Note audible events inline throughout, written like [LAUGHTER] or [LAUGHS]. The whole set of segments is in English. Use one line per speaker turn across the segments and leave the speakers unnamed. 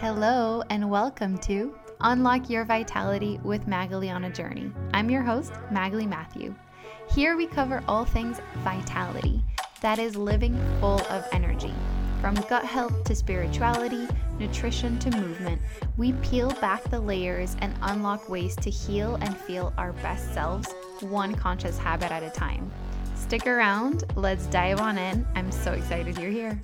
Hello, and welcome to Unlock Your Vitality with Magali on a Journey. I'm your host, Magali Matthew. Here we cover all things vitality that is, living full of energy. From gut health to spirituality, nutrition to movement, we peel back the layers and unlock ways to heal and feel our best selves, one conscious habit at a time. Stick around, let's dive on in. I'm so excited you're here.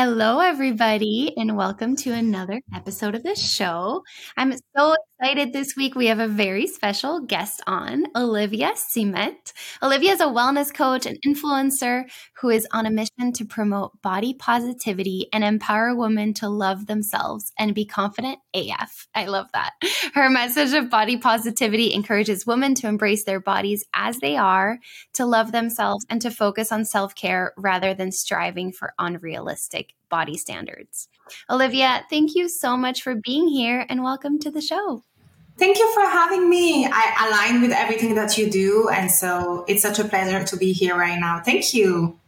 Hello, everybody, and welcome to another episode of the show. I'm so excited this week. We have a very special guest on, Olivia Cimet. Olivia is a wellness coach and influencer who is on a mission to promote body positivity and empower women to love themselves and be confident AF. I love that. Her message of body positivity encourages women to embrace their bodies as they are, to love themselves, and to focus on self care rather than striving for unrealistic body standards. Olivia, thank you so much for being here and welcome to the show.
Thank you for having me. I align with everything that you do. And so it's such a pleasure to be here right now. Thank you.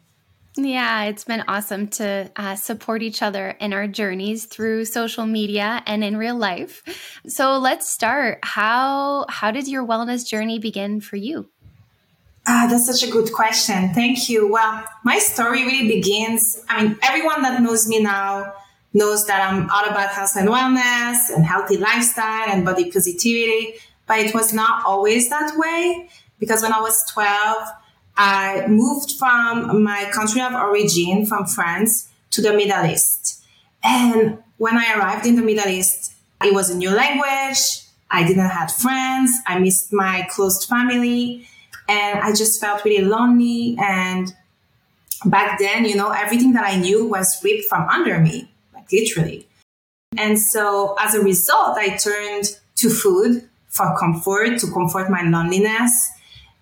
Yeah, it's been awesome to uh, support each other in our journeys through social media and in real life. So let's start. How how did your wellness journey begin for you?
Ah, that's such a good question. Thank you. Well, my story really begins. I mean, everyone that knows me now knows that I'm all about health and wellness and healthy lifestyle and body positivity. But it was not always that way because when I was 12, I moved from my country of origin, from France, to the Middle East. And when I arrived in the Middle East, it was a new language. I didn't have friends. I missed my close family. And I just felt really lonely. And back then, you know, everything that I knew was ripped from under me literally. And so as a result, I turned to food for comfort, to comfort my loneliness.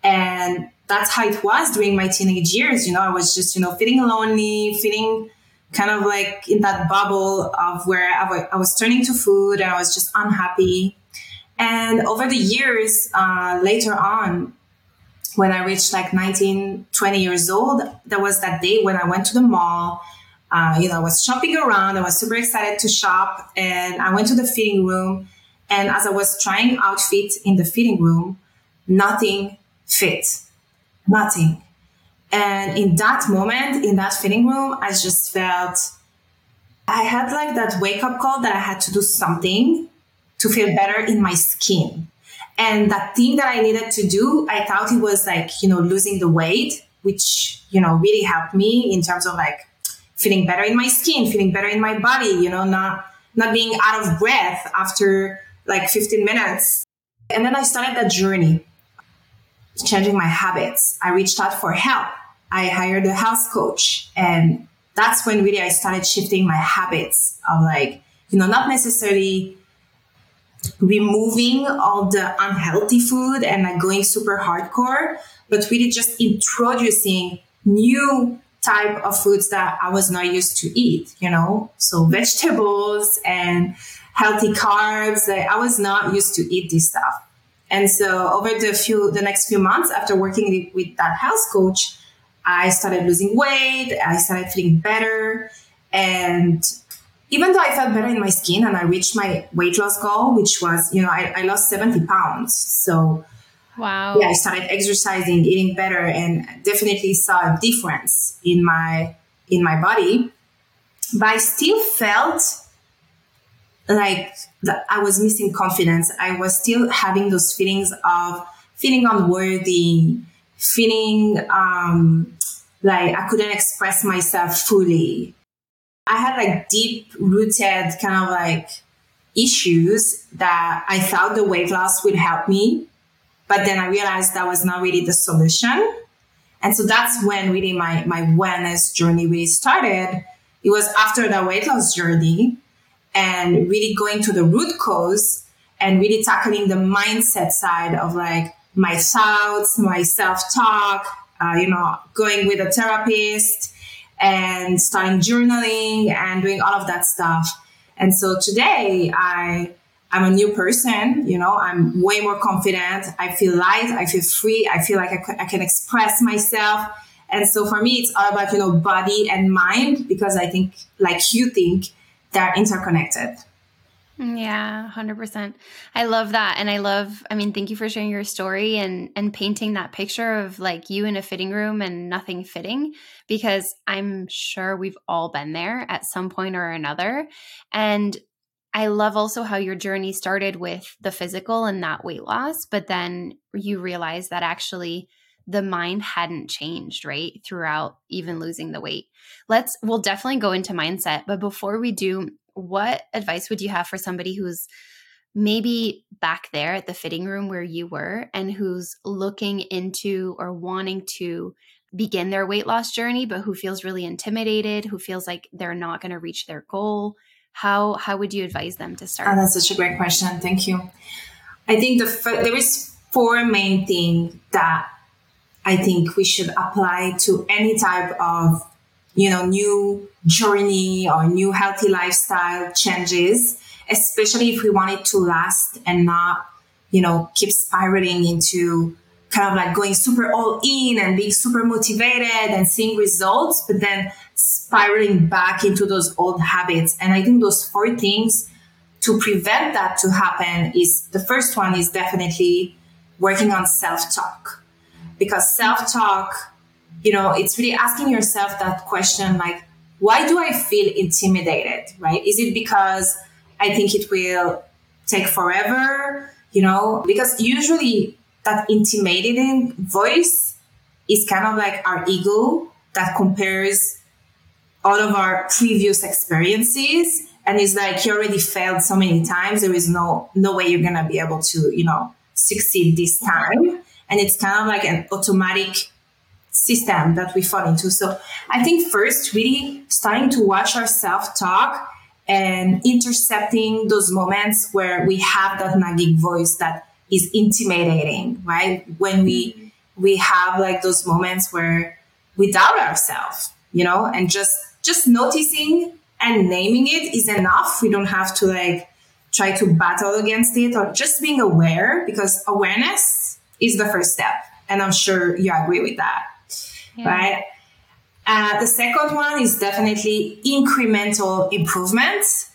And that's how it was during my teenage years. You know, I was just, you know, feeling lonely, feeling kind of like in that bubble of where I, was turning to food and I was just unhappy. And over the years, uh, later on, when I reached like 19, 20 years old, there was that day when I went to the mall uh, you know, I was shopping around. I was super excited to shop, and I went to the fitting room. And as I was trying outfits in the fitting room, nothing fit, nothing. And in that moment, in that fitting room, I just felt I had like that wake up call that I had to do something to feel better in my skin. And that thing that I needed to do, I thought it was like, you know, losing the weight, which, you know, really helped me in terms of like feeling better in my skin, feeling better in my body, you know, not not being out of breath after like 15 minutes. And then I started that journey, changing my habits. I reached out for help. I hired a health coach. And that's when really I started shifting my habits of like, you know, not necessarily removing all the unhealthy food and like going super hardcore, but really just introducing new type of foods that I was not used to eat, you know, so vegetables and healthy carbs. I was not used to eat this stuff. And so over the few, the next few months after working with that health coach, I started losing weight. I started feeling better. And even though I felt better in my skin and I reached my weight loss goal, which was, you know, I, I lost 70 pounds. So
Wow.
Yeah, I started exercising, eating better, and definitely saw a difference in my in my body. But I still felt like I was missing confidence. I was still having those feelings of feeling unworthy, feeling um, like I couldn't express myself fully. I had like deep rooted kind of like issues that I thought the weight loss would help me but then I realized that was not really the solution. And so that's when really my, my wellness journey really started. It was after the weight loss journey and really going to the root cause and really tackling the mindset side of like my thoughts, my self talk, uh, you know, going with a therapist and starting journaling and doing all of that stuff. And so today I I'm a new person, you know, I'm way more confident. I feel light. I feel free. I feel like I, I can express myself. And so for me, it's all about, you know, body and mind because I think, like you think, they're interconnected.
Yeah, 100%. I love that and I love I mean thank you for sharing your story and and painting that picture of like you in a fitting room and nothing fitting because I'm sure we've all been there at some point or another and I love also how your journey started with the physical and that weight loss but then you realize that actually the mind hadn't changed, right? Throughout even losing the weight. Let's, we'll definitely go into mindset. But before we do, what advice would you have for somebody who's maybe back there at the fitting room where you were and who's looking into or wanting to begin their weight loss journey but who feels really intimidated who feels like they're not going to reach their goal how how would you advise them to start?
Oh, that's such a great question. Thank you. I think the there is four main things that i think we should apply to any type of you know, new journey or new healthy lifestyle changes, especially if we want it to last and not, you know, keep spiraling into kind of like going super all in and being super motivated and seeing results, but then spiraling back into those old habits. And I think those four things to prevent that to happen is the first one is definitely working on self talk because self talk you know, it's really asking yourself that question like, why do I feel intimidated, right? Is it because I think it will take forever, you know? Because usually that intimidating voice is kind of like our ego that compares all of our previous experiences and it's like you already failed so many times there is no no way you're gonna be able to you know succeed this time and it's kind of like an automatic system that we fall into. So I think first, really starting to watch our self talk and intercepting those moments where we have that nagging voice that is intimidating, right? When we, we have like those moments where we doubt ourselves, you know, and just, just noticing and naming it is enough. We don't have to like try to battle against it or just being aware because awareness is the first step. And I'm sure you agree with that yeah. right? Uh, the second one is definitely incremental improvements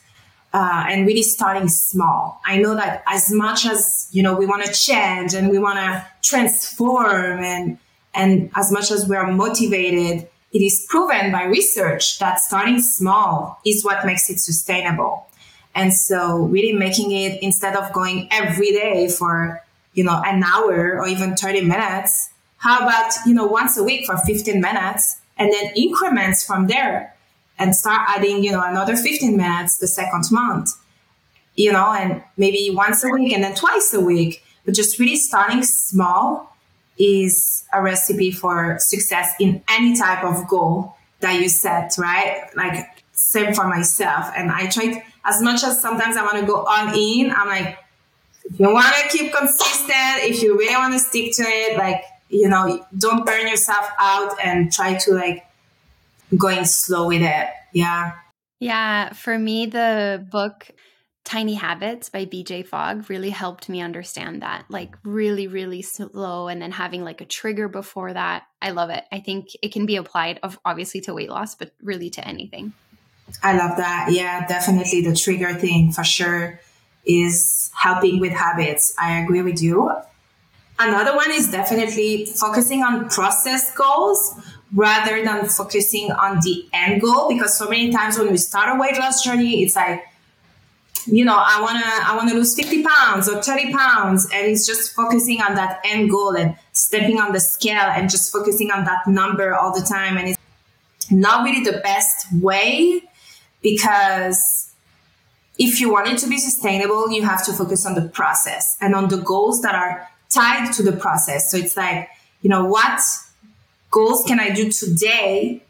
uh, and really starting small. I know that as much as you know we want to change and we want to transform and and as much as we are motivated, it is proven by research that starting small is what makes it sustainable. And so really making it instead of going every day for you know an hour or even 30 minutes how about, you know, once a week for 15 minutes and then increments from there and start adding, you know, another 15 minutes the second month, you know, and maybe once a week and then twice a week. But just really starting small is a recipe for success in any type of goal that you set, right? Like same for myself. And I try as much as sometimes I want to go all in, I'm like, if you want to keep consistent, if you really want to stick to it, like you know, don't burn yourself out and try to like going slow with it. Yeah.
Yeah. For me, the book Tiny Habits by BJ Fogg really helped me understand that. Like, really, really slow, and then having like a trigger before that. I love it. I think it can be applied, of obviously, to weight loss, but really to anything.
I love that. Yeah, definitely the trigger thing for sure is helping with habits. I agree with you. Another one is definitely focusing on process goals rather than focusing on the end goal because so many times when we start a weight loss journey, it's like, you know, I wanna I wanna lose 50 pounds or 30 pounds, and it's just focusing on that end goal and stepping on the scale and just focusing on that number all the time. And it's not really the best way because if you want it to be sustainable, you have to focus on the process and on the goals that are tied to the process. So it's like, you know, what goals can I do today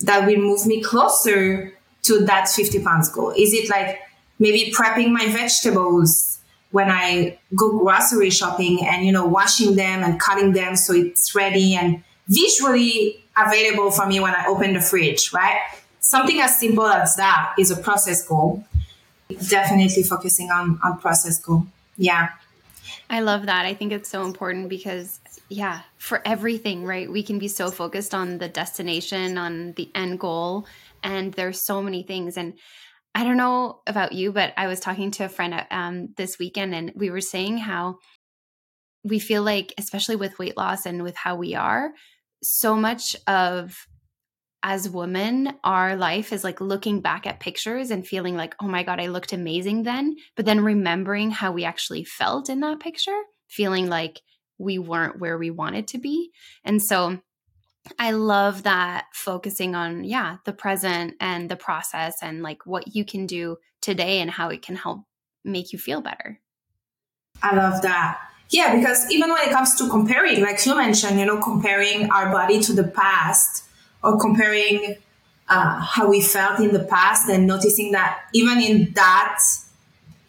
that will move me closer to that 50 pounds goal? Is it like maybe prepping my vegetables when I go grocery shopping and, you know, washing them and cutting them so it's ready and visually available for me when I open the fridge, right? Something as simple as that is a process goal. Definitely focusing on, on process goal. Yeah.
I love that. I think it's so important because, yeah, for everything, right? We can be so focused on the destination, on the end goal, and there's so many things. And I don't know about you, but I was talking to a friend um, this weekend and we were saying how we feel like, especially with weight loss and with how we are, so much of as women, our life is like looking back at pictures and feeling like, oh my God, I looked amazing then. But then remembering how we actually felt in that picture, feeling like we weren't where we wanted to be. And so I love that focusing on, yeah, the present and the process and like what you can do today and how it can help make you feel better.
I love that. Yeah, because even when it comes to comparing, like you mentioned, you know, comparing our body to the past or comparing uh, how we felt in the past and noticing that even in that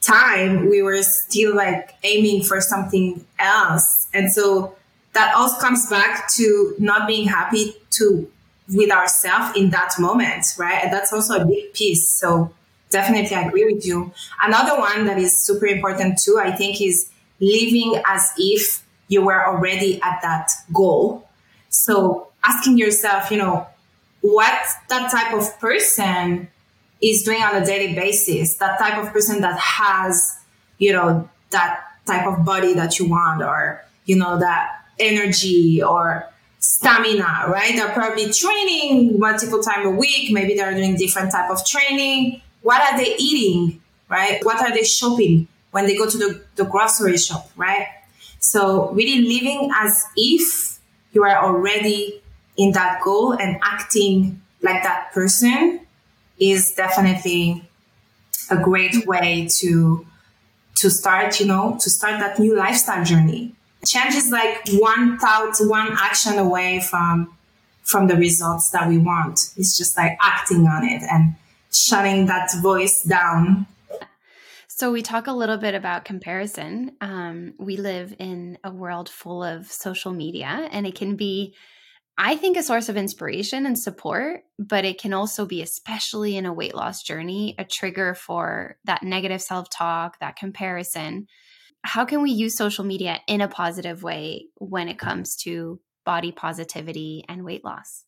time, we were still like aiming for something else. And so that also comes back to not being happy to with ourselves in that moment, right? And that's also a big piece. So definitely I agree with you. Another one that is super important too, I think, is living as if you were already at that goal. So asking yourself, you know, what that type of person is doing on a daily basis, that type of person that has, you know, that type of body that you want or, you know, that energy or stamina, right? They're probably training multiple times a week. Maybe they're doing different type of training. What are they eating, right? What are they shopping when they go to the, the grocery shop, right? So really living as if you are already in that goal and acting like that person is definitely a great way to to start, you know, to start that new lifestyle journey change is like one thought, one action away from from the results that we want. It's just like acting on it and shutting that voice down.
So we talk a little bit about comparison. Um, we live in a world full of social media, and it can be, I think, a source of inspiration and support, but it can also be, especially in a weight loss journey, a trigger for that negative self talk, that comparison how can we use social media in a positive way when it comes to body positivity and weight loss?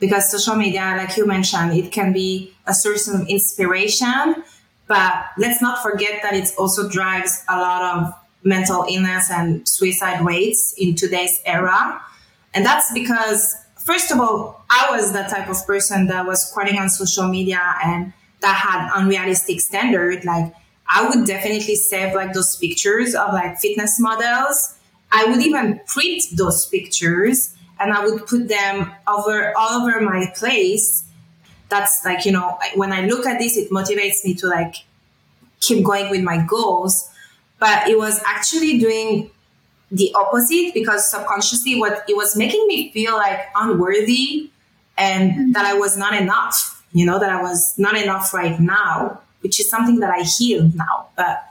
Because social media, like you mentioned, it can be a source of inspiration, but let's not forget that it also drives a lot of mental illness and suicide rates in today's era. And that's because, first of all, I was that type of person that was scrolling on social media and that had unrealistic standard. Like I would definitely save like those pictures of like fitness models. I would even print those pictures and I would put them over all over my place. That's like, you know, when I look at this, it motivates me to like keep going with my goals. But it was actually doing the opposite because subconsciously what it was making me feel like unworthy and mm-hmm. that I was not enough, you know, that I was not enough right now which is something that I healed now. But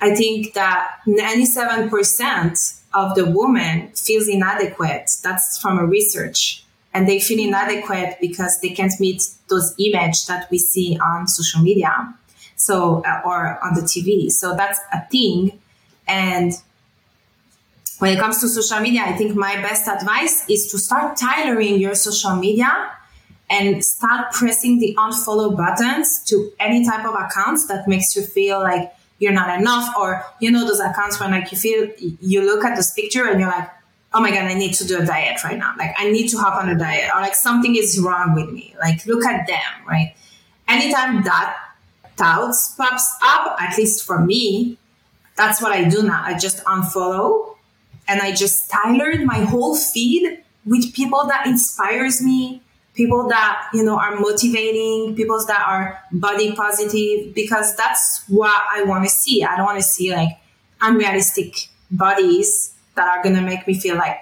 I think that 97% of the women feels inadequate. That's from a research. And they feel inadequate because they can't meet those images that we see on social media. So, uh, or on the TV. So that's a thing. And when it comes to social media, I think my best advice is to start tailoring your social media and start pressing the unfollow buttons to any type of accounts that makes you feel like you're not enough or you know those accounts when like you feel you look at this picture and you're like oh my god i need to do a diet right now. Like i need to hop on a diet or like something is wrong with me. Like look at them right? Anytime that thoughts pops up at least for me that's what i do now. I just unfollow and i just tailored my whole feed with people that inspires me people that you know are motivating people that are body positive because that's what i want to see. I don't want to see like unrealistic bodies that are going to make me feel like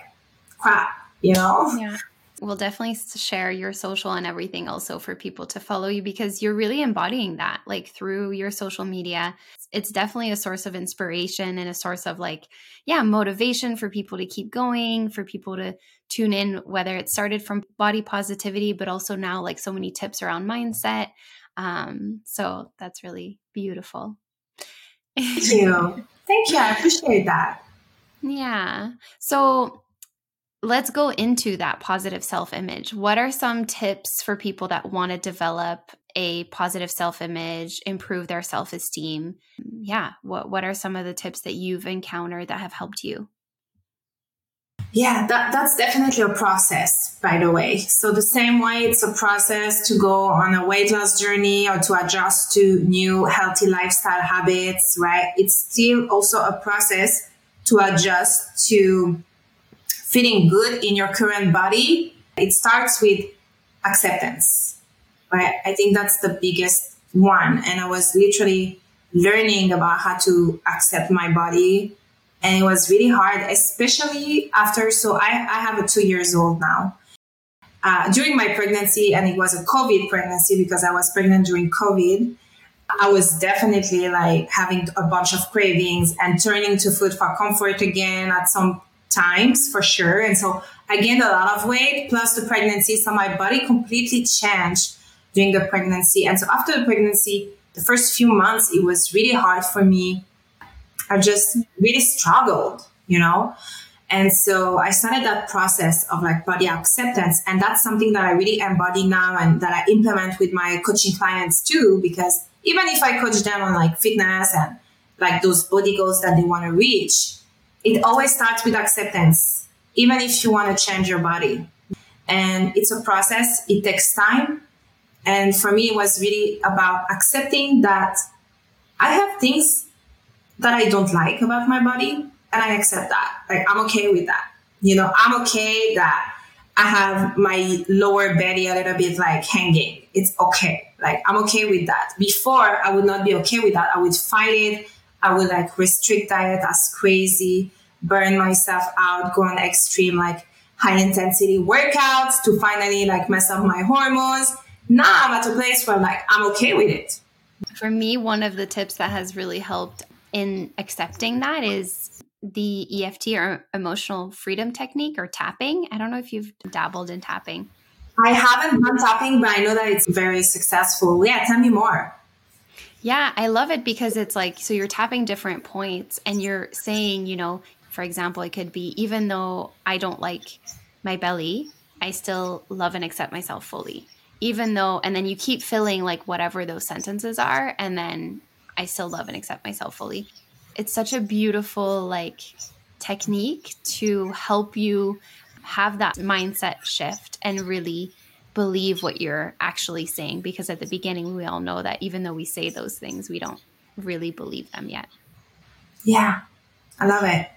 crap you know?
Yeah. We'll definitely share your social and everything also for people to follow you because you're really embodying that like through your social media. It's definitely a source of inspiration and a source of like yeah motivation for people to keep going for people to tune in whether it started from body positivity but also now like so many tips around mindset um so that's really beautiful
thank you thank you i appreciate that
yeah so let's go into that positive self image. What are some tips for people that want to develop a positive self-image, improve their self-esteem. Yeah, what what are some of the tips that you've encountered that have helped you?
Yeah, that, that's definitely a process, by the way. So the same way it's a process to go on a weight loss journey or to adjust to new healthy lifestyle habits, right? It's still also a process to adjust to feeling good in your current body. It starts with acceptance, right? I think that's the biggest one. And I was literally learning about how to accept my body and it was really hard, especially after. So I, I have a two years old now. Uh, during my pregnancy, and it was a COVID pregnancy because I was pregnant during COVID. I was definitely like having a bunch of cravings and turning to food for comfort again at some times for sure. And so I gained a lot of weight plus the pregnancy. So my body completely changed during the pregnancy. And so after the pregnancy, the first few months, it was really hard for me I just really struggled, you know? And so I started that process of like body acceptance. And that's something that I really embody now and that I implement with my coaching clients too, because even if I coach them on like fitness and like those body goals that they want to reach, it always starts with acceptance, even if you want to change your body. And it's a process, it takes time. And for me, it was really about accepting that I have things that I don't like about my body, and I accept that. Like I'm okay with that. You know, I'm okay that I have my lower belly a little bit like hanging. It's okay. Like I'm okay with that. Before I would not be okay with that. I would fight it. I would like restrict diet as crazy, burn myself out, go on extreme like high intensity workouts to finally like mess up my hormones. Now I'm at a place where I'm like I'm okay with it.
For me, one of the tips that has really helped in accepting that is the EFT or emotional freedom technique or tapping. I don't know if you've dabbled in tapping.
I haven't done tapping, but I know that it's very successful. Yeah, tell me more.
Yeah, I love it because it's like so you're tapping different points and you're saying, you know, for example, it could be even though I don't like my belly, I still love and accept myself fully. Even though, and then you keep filling like whatever those sentences are, and then I still love and accept myself fully. It's such a beautiful like technique to help you have that mindset shift and really believe what you're actually saying because at the beginning we all know that even though we say those things we don't really believe them yet.
Yeah. I love it.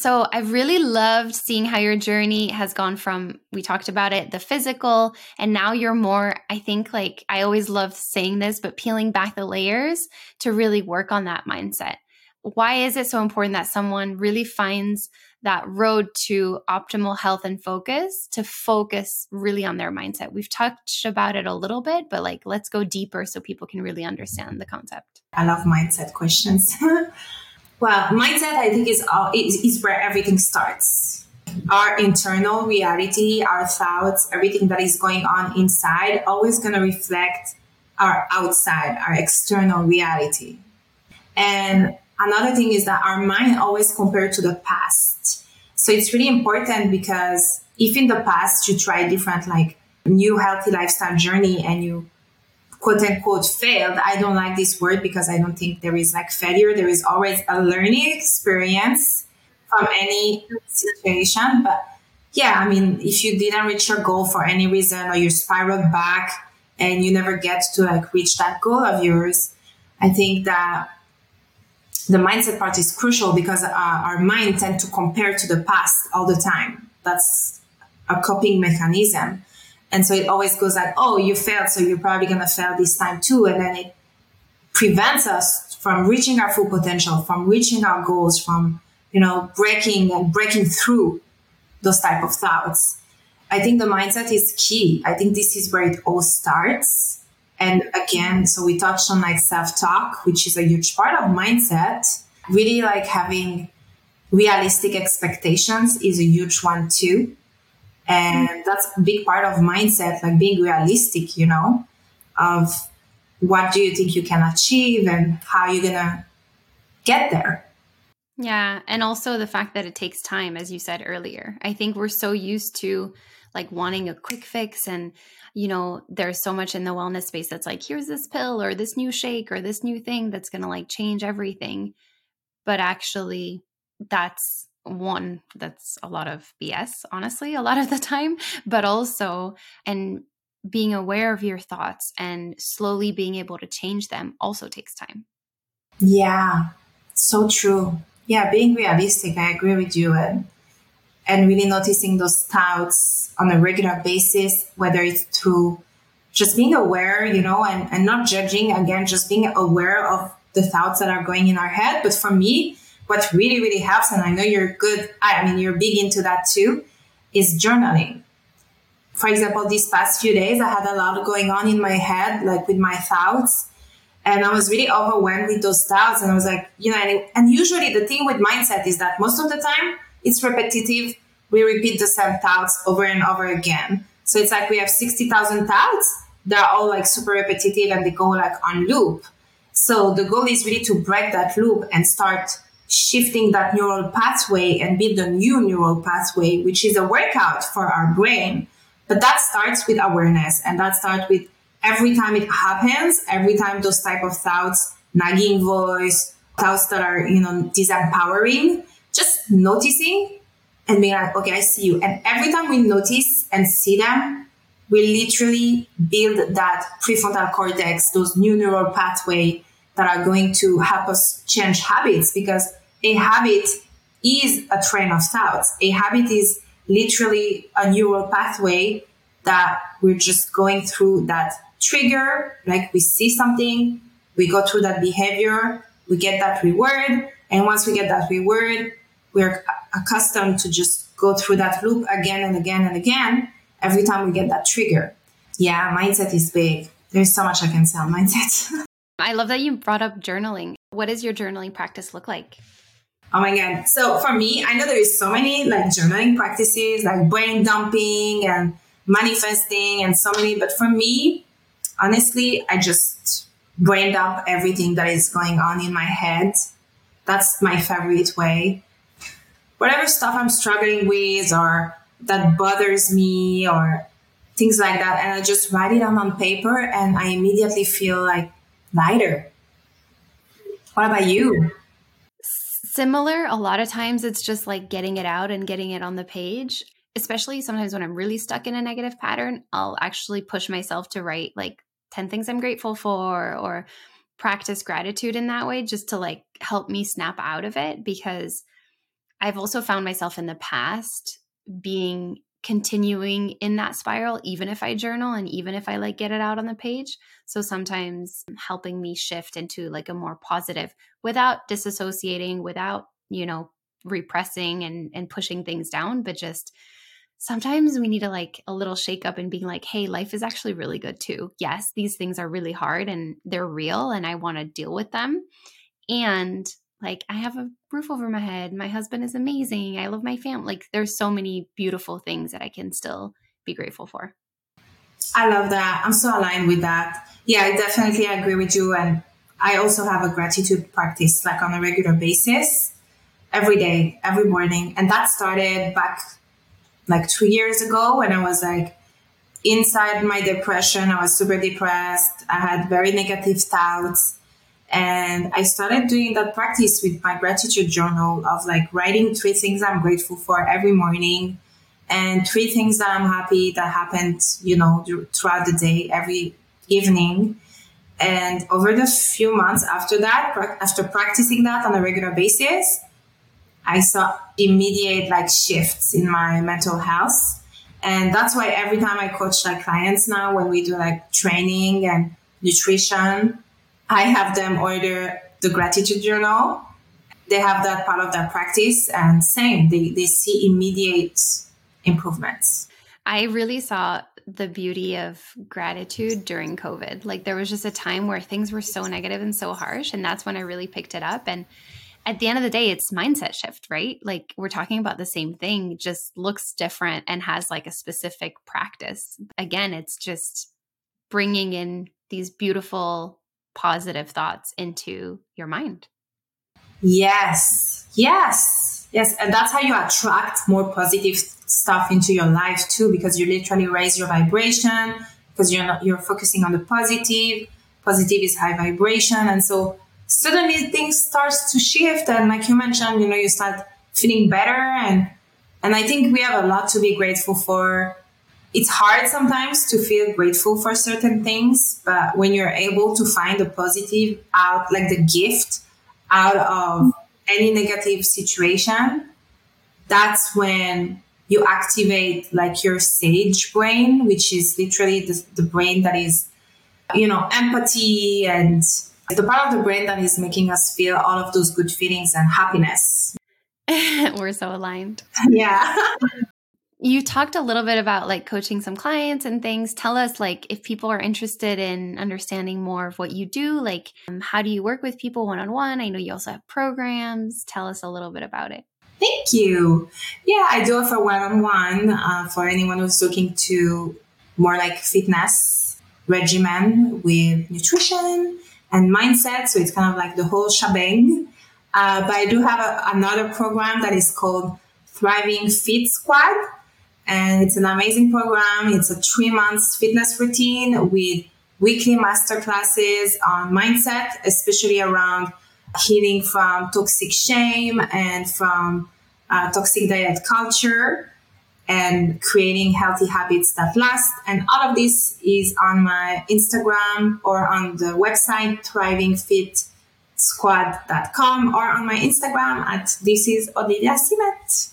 So I've really loved seeing how your journey has gone from we talked about it, the physical, and now you're more, I think like I always love saying this, but peeling back the layers to really work on that mindset. Why is it so important that someone really finds that road to optimal health and focus to focus really on their mindset? We've touched about it a little bit, but like let's go deeper so people can really understand the concept.
I love mindset questions. [LAUGHS] Well, mindset, I think, is, all, is, is where everything starts. Our internal reality, our thoughts, everything that is going on inside, always going to reflect our outside, our external reality. And another thing is that our mind always compared to the past. So it's really important because if in the past you try different like new healthy lifestyle journey and you quote unquote failed. I don't like this word because I don't think there is like failure. There is always a learning experience from any situation. But yeah, I mean, if you didn't reach your goal for any reason or you spiraled back and you never get to like reach that goal of yours, I think that the mindset part is crucial because uh, our mind tend to compare to the past all the time. That's a coping mechanism. And so it always goes like, oh, you failed, so you're probably going to fail this time too. And then it prevents us from reaching our full potential, from reaching our goals, from, you know, breaking and breaking through those type of thoughts. I think the mindset is key. I think this is where it all starts. And again, so we touched on like self talk, which is a huge part of mindset. Really like having realistic expectations is a huge one too. And that's a big part of mindset, like being realistic, you know, of what do you think you can achieve and how you're to get there.
Yeah. And also the fact that it takes time, as you said earlier. I think we're so used to like wanting a quick fix and you know there's so much in the wellness space that's like here's this pill or this new shake or this new thing that's to like change everything but actually that's one that's a lot of bs honestly a lot of the time but also and being aware of your thoughts and slowly being able to change them also takes time.
Yeah so true. Yeah being realistic i agree with you and and really noticing those thoughts on a regular basis whether it's through just being aware you know and, and not judging again just being aware of the thoughts that are going in our head but for me what really, really helps, and I know you're good, I mean, you're big into that too, is journaling. For example, these past few days, I had a lot going on in my head, like with my thoughts. And I was really overwhelmed with those thoughts. And I was like, you know, and, and usually the thing with mindset is that most of the time it's repetitive. We repeat the same thoughts over and over again. So it's like we have 60,000 thoughts. They're all like super repetitive and they go like on loop. So the goal is really to break that loop and start shifting that neural pathway and build a new neural pathway, which is a workout for our brain. But that starts with awareness and that starts with every time it happens, every time those type of thoughts, nagging voice, thoughts that are, you know, disempowering, just noticing and being like, okay, I see you. And every time we notice and see them, we literally build that prefrontal cortex, those new neural pathway that are going to help us change habits because a habit is a train of thoughts. A habit is literally a neural pathway that we're just going through that trigger. Like we see something, we go through that behavior, we get that reward. And once we get that reward, we're accustomed to just go through that loop again and again and again every time we get that trigger. Yeah, mindset is big. There's so much I can say on mindset. [LAUGHS]
I love that you brought up journaling. What does your journaling practice look like?
Oh my God. So for me, I know there is so many like journaling practices, like brain dumping and manifesting and so many. But for me, honestly, I just brain dump everything that is going on in my head. That's my favorite way. Whatever stuff I'm struggling with or that bothers me or things like that. And I just write it down on paper and I immediately feel like lighter. What about you?
Similar, a lot of times it's just like getting it out and getting it on the page. Especially sometimes when I'm really stuck in a negative pattern, I'll actually push myself to write like 10 things I'm grateful for or practice gratitude in that way just to like help me snap out of it because I've also found myself in the past being continuing in that spiral even if i journal and even if i like get it out on the page. So sometimes helping me shift into like a more positive without disassociating without you know repressing and and pushing things down but just sometimes we need to like a little shake up and being like hey life is actually really good too. Yes these things are really hard and they're real and i want to deal with them. And like I have a roof over my head. My husband is amazing. I love my family. Like there's so many beautiful things that I can still be grateful for.
I love that. I'm so aligned with that. Yeah, I definitely agree with you. And I also have a gratitude practice like on a regular basis every day, every morning. And that started back like two years ago when I was like inside my depression. I was super depressed. I had very negative thoughts. And I started doing that practice with my gratitude journal of like writing three things I'm grateful for every morning and three things that I'm happy that happened, you know, throughout the day, every evening. And over the few months after that, after practicing that on a regular basis, I saw immediate like shifts in my mental health. And that's why every time I coach like clients now, when we do like training and nutrition, I have them order the gratitude journal. They have that part of their practice and same, they, they see immediate improvements.
I really saw the beauty of gratitude during COVID. Like there was just a time where things were so negative and so harsh. And that's when I really picked it up. And at the end of the day, it's mindset shift, right? Like we're talking about the same thing, just looks different and has like a specific practice. Again, it's just bringing in these beautiful positive thoughts into your mind.
Yes, yes, yes. And that's how you attract more positive stuff into your life too, because you literally raise your vibration because you're not, you're focusing on the positive. Positive is high vibration. And so suddenly things starts to shift. And like you mentioned, you know, you start feeling better. And, and I think we have a lot to be grateful for. It's hard sometimes to feel grateful for certain things, but when you're able to find the positive out, like the gift out of any negative situation, that's when you activate like your sage brain, which is literally the, the brain that is, you know, empathy and the part of the brain that is making us feel all of those good feelings and happiness. [LAUGHS]
We're so aligned. [LAUGHS]
Yeah.
You talked a little bit about like coaching some clients and things. Tell us like if people are interested in understanding more of what you do, like um, how do you work with people one on one? I know you also have programs. Tell us a little bit about it.
Thank you. Yeah, I do offer one on one for anyone who's looking to more like fitness regimen with nutrition and mindset. So it's kind of like the whole shebang. Uh, but I do have a, another program that is called Thriving Fit Squad. And it's an amazing program. It's a three months fitness routine with weekly master classes on mindset, especially around healing from toxic shame and from uh, toxic diet culture and creating healthy habits that last. And all of this is on my Instagram or on the website thrivingfitsquad.com or on my Instagram at this is Olivia Cimet.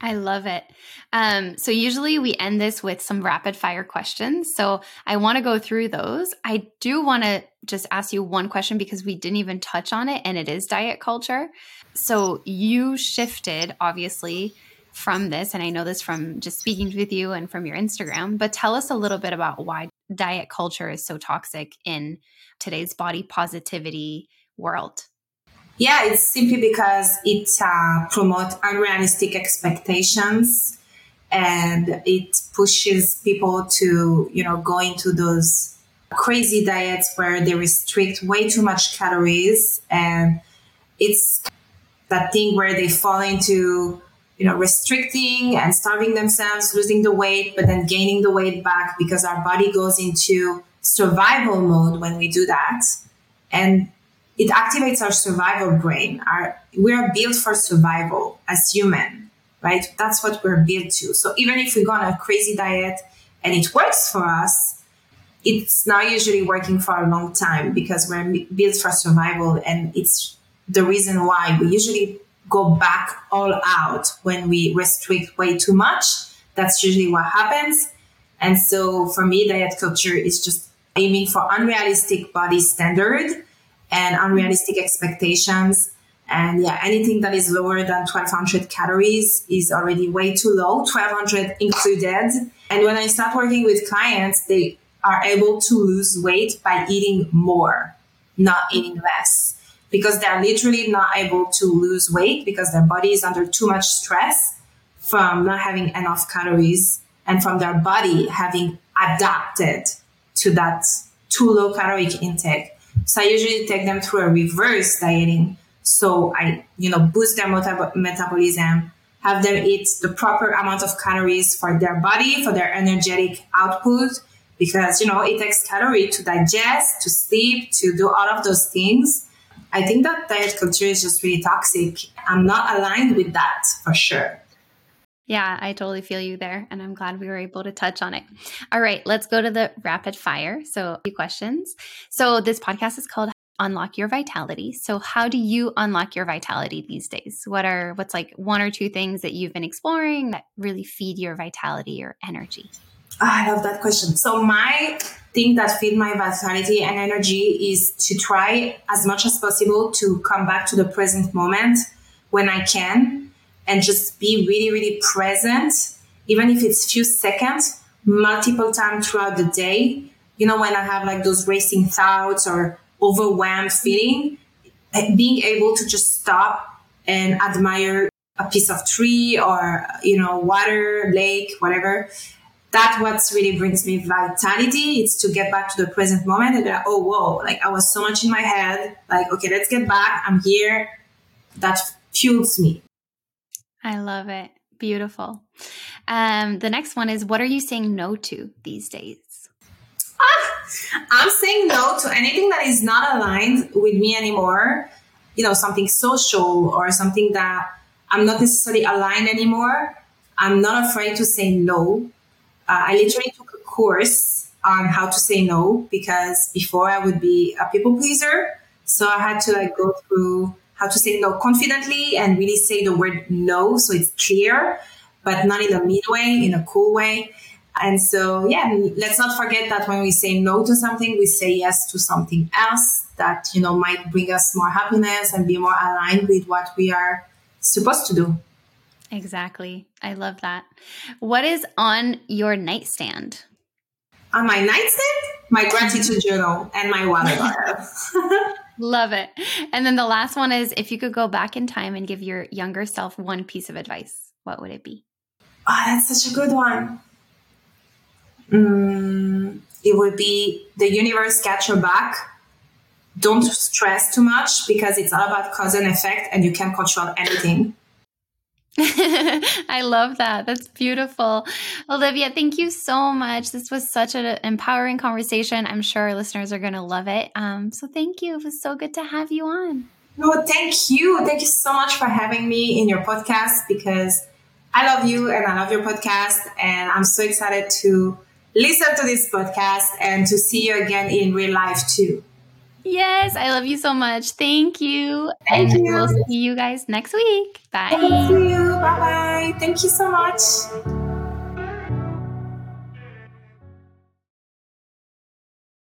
I love it. Um, so usually we end this with some rapid fire questions. So I want to go through those. I do want to just ask you one question because we didn't even touch on it, and it is diet culture. So you shifted, obviously, from this, and I know this from just speaking with you and from your Instagram, but tell us a little bit about why diet culture is so toxic in today's body positivity world.
Yeah, it's simply because it uh, promotes unrealistic expectations and it pushes people to, you know, go into those crazy diets where they restrict way too much calories. And it's that thing where they fall into you know restricting and starving themselves losing the weight but then gaining the weight back because our body goes into survival mode when we do that. And it activates our survival brain. Our we are built for survival as human right? That's what we're built to. So even if we go on a crazy diet and it works for us, it's not usually working for a long time because we're built for survival. And it's the reason why we usually go back all out when we restrict way too much. That's usually what happens. And so for me, diet culture is just aiming for unrealistic body standard and unrealistic expectations and yeah, anything that is lower than 1200 calories is already way too low, 1200 included. And when I start working with clients, they are able to lose weight by eating more, not eating less, because they're literally not able to lose weight because their body is under too much stress from not having enough calories and from their body having adapted to that too low caloric intake. So I usually take them through a reverse dieting so I, you know, boost their metab- metabolism, have them eat the proper amount of calories for their body, for their energetic output, because, you know, it takes calorie to digest, to sleep, to do all of those things. I think that diet culture is just really toxic. I'm not aligned with that for sure.
Yeah, I totally feel you there. And I'm glad we were able to touch on it. All right, let's go to the rapid fire. So, a few questions. So, this podcast is called unlock your vitality. So how do you unlock your vitality these days? What are what's like one or two things that you've been exploring that really feed your vitality or energy?
Oh, I love that question. So my thing that feed my vitality and energy is to try as much as possible to come back to the present moment when I can and just be really, really present, even if it's few seconds, multiple times throughout the day. You know, when I have like those racing thoughts or overwhelmed feeling, being able to just stop and admire a piece of tree or, you know, water, lake, whatever. That what really brings me vitality. It's to get back to the present moment and like, oh, whoa, like I was so much in my head. Like, okay, let's get back. I'm here. That fuels me.
I love it. Beautiful. Um, the next one is what are you saying no to these days?
I'm saying no to anything that is not aligned with me anymore. You know, something social or something that I'm not necessarily aligned anymore. I'm not afraid to say no. Uh, I literally took a course on how to say no because before I would be a people pleaser. So I had to like go through how to say no confidently and really say the word no so it's clear, but not in a mean way, in a cool way. And so, yeah, let's not forget that when we say no to something, we say yes to something else that, you know, might bring us more happiness and be more aligned with what we are supposed to do.
Exactly. I love that. What is on your nightstand?
On my nightstand, my gratitude journal and my water bottle. [LAUGHS]
love it. And then the last one is if you could go back in time and give your younger self one piece of advice, what would it be?
Oh, that's such a good one. Mm, it would be the universe got your back. Don't stress too much because it's all about cause and effect and you can't control anything. [LAUGHS]
I love that. That's beautiful. Olivia, thank you so much. This was such an empowering conversation. I'm sure our listeners are going to love it. Um, so thank you. It was so good to have you on.
No, thank you. Thank you so much for having me in your podcast because I love you and I love your podcast. And I'm so excited to listen to this podcast and to see you again in real life too.
Yes, I love you so much. Thank you.
Thank
and
you.
we'll see you guys next week. Bye.
See you. Bye bye. Thank you so much.